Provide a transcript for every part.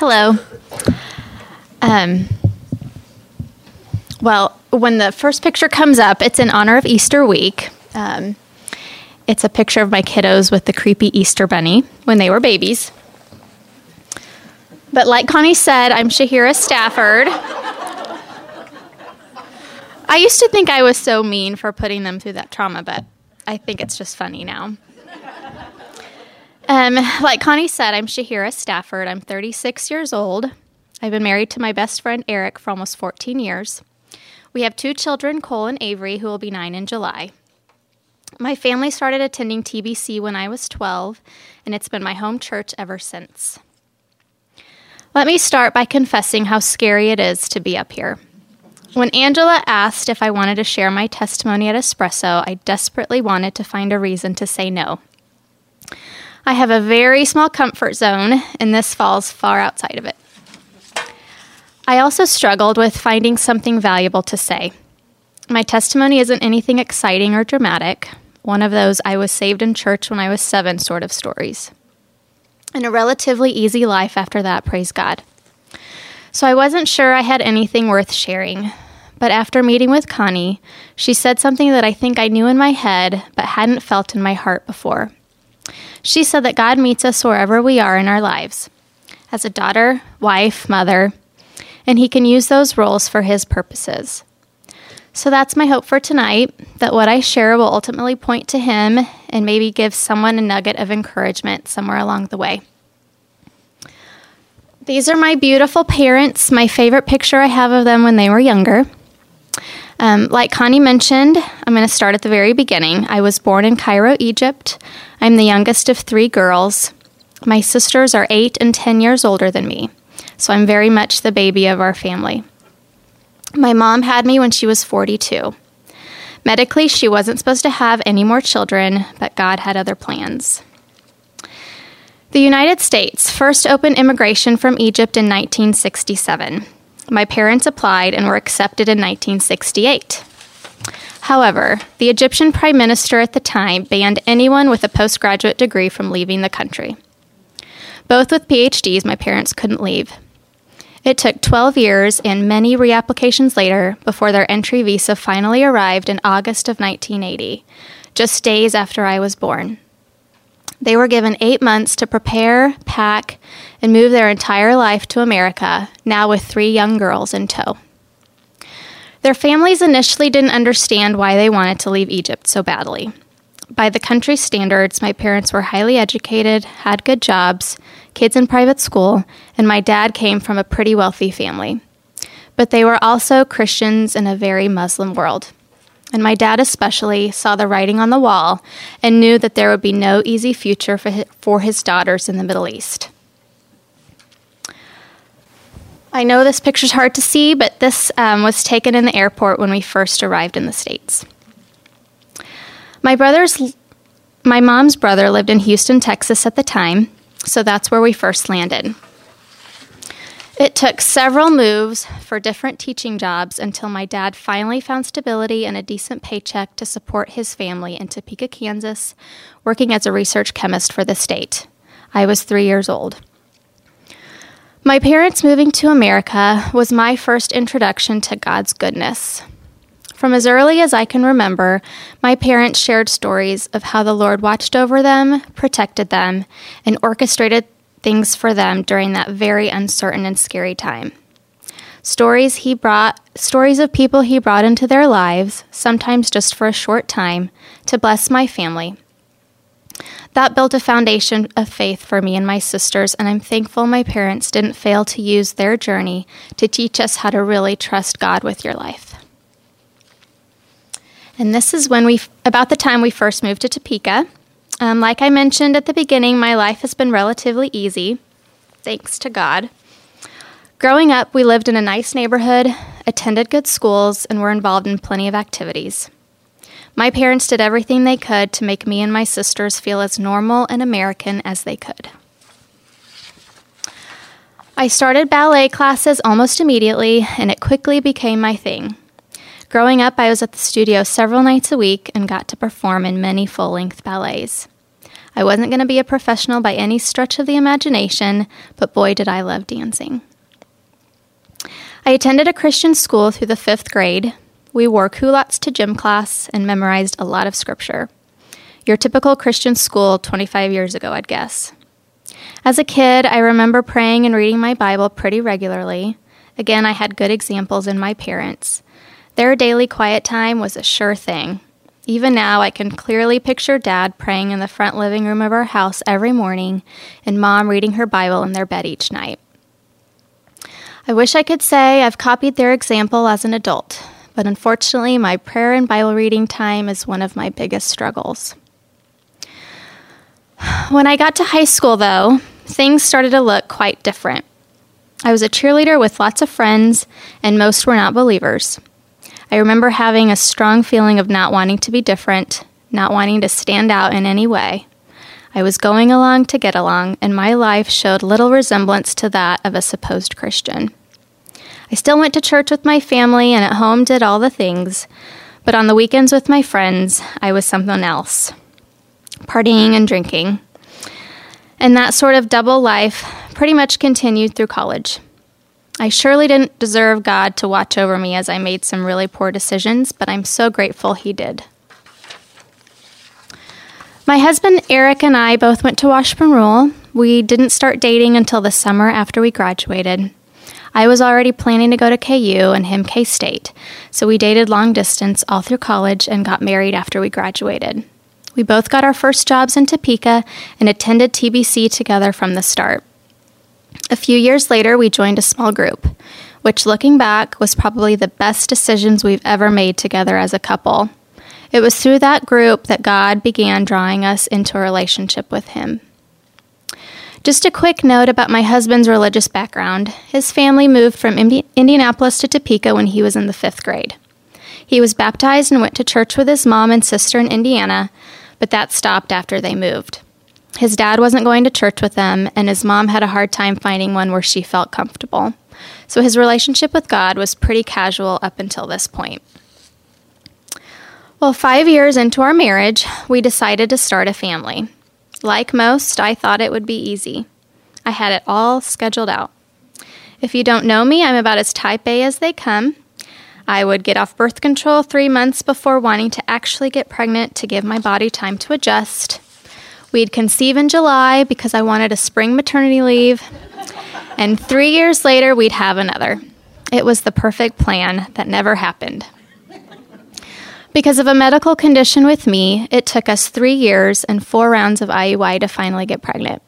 Hello. Um, well, when the first picture comes up, it's in honor of Easter week. Um, it's a picture of my kiddos with the creepy Easter bunny when they were babies. But like Connie said, I'm Shahira Stafford. I used to think I was so mean for putting them through that trauma, but I think it's just funny now. Um, like Connie said, I'm Shahira Stafford. I'm 36 years old. I've been married to my best friend Eric for almost 14 years. We have two children, Cole and Avery, who will be nine in July. My family started attending TBC when I was 12, and it's been my home church ever since. Let me start by confessing how scary it is to be up here. When Angela asked if I wanted to share my testimony at Expresso, I desperately wanted to find a reason to say no. I have a very small comfort zone, and this falls far outside of it. I also struggled with finding something valuable to say. My testimony isn't anything exciting or dramatic, one of those I was saved in church when I was seven sort of stories. And a relatively easy life after that, praise God. So I wasn't sure I had anything worth sharing. But after meeting with Connie, she said something that I think I knew in my head but hadn't felt in my heart before. She said that God meets us wherever we are in our lives as a daughter, wife, mother, and He can use those roles for His purposes. So that's my hope for tonight that what I share will ultimately point to Him and maybe give someone a nugget of encouragement somewhere along the way. These are my beautiful parents, my favorite picture I have of them when they were younger. Um, like Connie mentioned, I'm going to start at the very beginning. I was born in Cairo, Egypt. I'm the youngest of three girls. My sisters are eight and 10 years older than me so I'm very much the baby of our family. My mom had me when she was 42. Medically, she wasn't supposed to have any more children, but God had other plans. The United States first opened immigration from Egypt in 1967. My parents applied and were accepted in 1968. However, the Egyptian prime minister at the time banned anyone with a postgraduate degree from leaving the country. Both with PhDs, my parents couldn't leave. It took 12 years and many reapplications later before their entry visa finally arrived in August of 1980, just days after I was born. They were given eight months to prepare, pack, and move their entire life to America, now with three young girls in tow. Their families initially didn't understand why they wanted to leave Egypt so badly. By the country's standards, my parents were highly educated, had good jobs, kids in private school, and my dad came from a pretty wealthy family. But they were also Christians in a very Muslim world. And my dad, especially, saw the writing on the wall and knew that there would be no easy future for his, for his daughters in the Middle East. I know this picture's hard to see, but this um, was taken in the airport when we first arrived in the States. My brother's, my mom's brother lived in Houston, Texas at the time, so that's where we first landed. It took several moves for different teaching jobs until my dad finally found stability and a decent paycheck to support his family in Topeka, Kansas, working as a research chemist for the state. I was three years old. My parents moving to America was my first introduction to God's goodness. From as early as I can remember, my parents shared stories of how the Lord watched over them, protected them, and orchestrated things for them during that very uncertain and scary time. Stories he brought stories of people he brought into their lives, sometimes just for a short time, to bless my family. That built a foundation of faith for me and my sisters, and I'm thankful my parents didn't fail to use their journey to teach us how to really trust God with your life. And this is when we, about the time we first moved to Topeka. Um, like I mentioned at the beginning, my life has been relatively easy, thanks to God. Growing up, we lived in a nice neighborhood, attended good schools, and were involved in plenty of activities. My parents did everything they could to make me and my sisters feel as normal and American as they could. I started ballet classes almost immediately, and it quickly became my thing. Growing up, I was at the studio several nights a week and got to perform in many full length ballets. I wasn't going to be a professional by any stretch of the imagination, but boy, did I love dancing. I attended a Christian school through the fifth grade. We wore culottes to gym class and memorized a lot of scripture. Your typical Christian school 25 years ago, I'd guess. As a kid, I remember praying and reading my Bible pretty regularly. Again, I had good examples in my parents. Their daily quiet time was a sure thing. Even now, I can clearly picture Dad praying in the front living room of our house every morning and Mom reading her Bible in their bed each night. I wish I could say I've copied their example as an adult, but unfortunately, my prayer and Bible reading time is one of my biggest struggles. When I got to high school, though, things started to look quite different. I was a cheerleader with lots of friends, and most were not believers. I remember having a strong feeling of not wanting to be different, not wanting to stand out in any way. I was going along to get along, and my life showed little resemblance to that of a supposed Christian. I still went to church with my family and at home did all the things, but on the weekends with my friends, I was something else partying and drinking. And that sort of double life pretty much continued through college. I surely didn't deserve God to watch over me as I made some really poor decisions, but I'm so grateful He did. My husband Eric and I both went to Washburn Rural. We didn't start dating until the summer after we graduated. I was already planning to go to KU and him K State, so we dated long distance all through college and got married after we graduated. We both got our first jobs in Topeka and attended TBC together from the start. A few years later, we joined a small group, which looking back was probably the best decisions we've ever made together as a couple. It was through that group that God began drawing us into a relationship with Him. Just a quick note about my husband's religious background. His family moved from Indi- Indianapolis to Topeka when he was in the fifth grade. He was baptized and went to church with his mom and sister in Indiana, but that stopped after they moved. His dad wasn't going to church with them, and his mom had a hard time finding one where she felt comfortable. So his relationship with God was pretty casual up until this point. Well, five years into our marriage, we decided to start a family. Like most, I thought it would be easy. I had it all scheduled out. If you don't know me, I'm about as type A as they come. I would get off birth control three months before wanting to actually get pregnant to give my body time to adjust. We'd conceive in July because I wanted a spring maternity leave. And three years later, we'd have another. It was the perfect plan that never happened. Because of a medical condition with me, it took us three years and four rounds of IUI to finally get pregnant.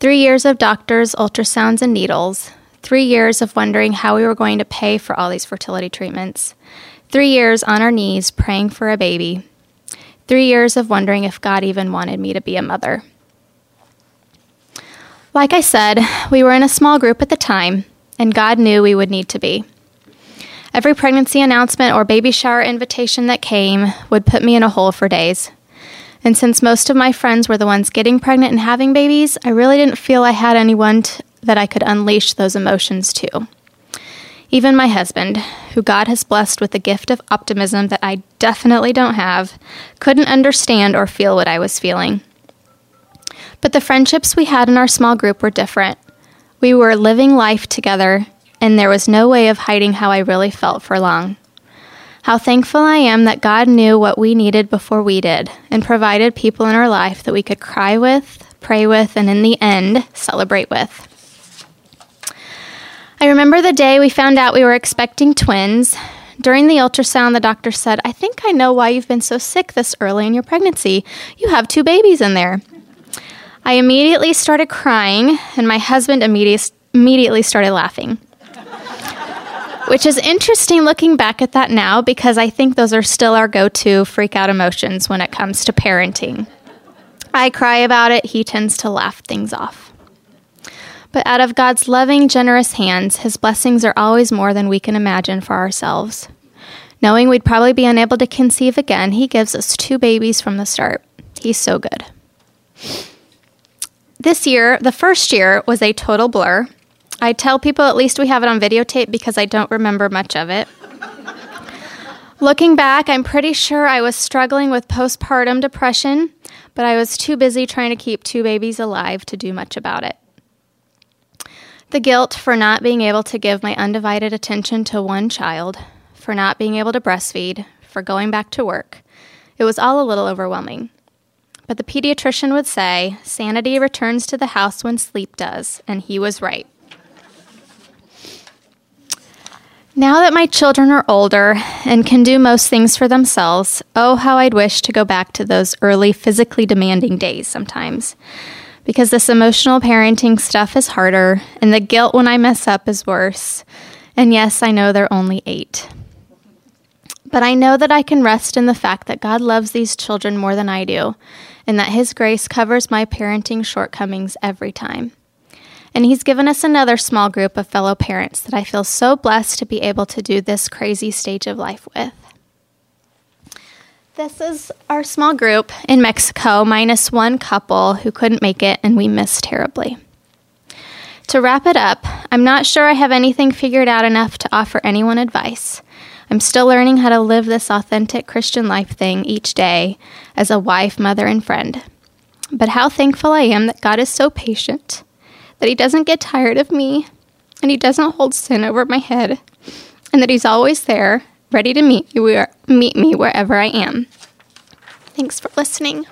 Three years of doctors, ultrasounds, and needles. Three years of wondering how we were going to pay for all these fertility treatments. Three years on our knees praying for a baby. Three years of wondering if God even wanted me to be a mother. Like I said, we were in a small group at the time, and God knew we would need to be. Every pregnancy announcement or baby shower invitation that came would put me in a hole for days. And since most of my friends were the ones getting pregnant and having babies, I really didn't feel I had anyone t- that I could unleash those emotions to. Even my husband, who God has blessed with the gift of optimism that I definitely don't have, couldn't understand or feel what I was feeling. But the friendships we had in our small group were different. We were living life together and there was no way of hiding how I really felt for long. How thankful I am that God knew what we needed before we did and provided people in our life that we could cry with, pray with, and in the end, celebrate with. Remember the day we found out we were expecting twins. During the ultrasound, the doctor said, I think I know why you've been so sick this early in your pregnancy. You have two babies in there. I immediately started crying, and my husband immediately started laughing. Which is interesting looking back at that now because I think those are still our go to freak out emotions when it comes to parenting. I cry about it, he tends to laugh things off. But out of God's loving, generous hands, his blessings are always more than we can imagine for ourselves. Knowing we'd probably be unable to conceive again, he gives us two babies from the start. He's so good. This year, the first year, was a total blur. I tell people at least we have it on videotape because I don't remember much of it. Looking back, I'm pretty sure I was struggling with postpartum depression, but I was too busy trying to keep two babies alive to do much about it. The guilt for not being able to give my undivided attention to one child, for not being able to breastfeed, for going back to work, it was all a little overwhelming. But the pediatrician would say, sanity returns to the house when sleep does, and he was right. Now that my children are older and can do most things for themselves, oh, how I'd wish to go back to those early physically demanding days sometimes. Because this emotional parenting stuff is harder, and the guilt when I mess up is worse. And yes, I know they're only eight. But I know that I can rest in the fact that God loves these children more than I do, and that His grace covers my parenting shortcomings every time. And He's given us another small group of fellow parents that I feel so blessed to be able to do this crazy stage of life with. This is our small group in Mexico, minus one couple who couldn't make it and we missed terribly. To wrap it up, I'm not sure I have anything figured out enough to offer anyone advice. I'm still learning how to live this authentic Christian life thing each day as a wife, mother, and friend. But how thankful I am that God is so patient that He doesn't get tired of me, and He doesn't hold sin over my head, and that He's always there, ready to meet, you, meet me wherever I am. Thanks for listening.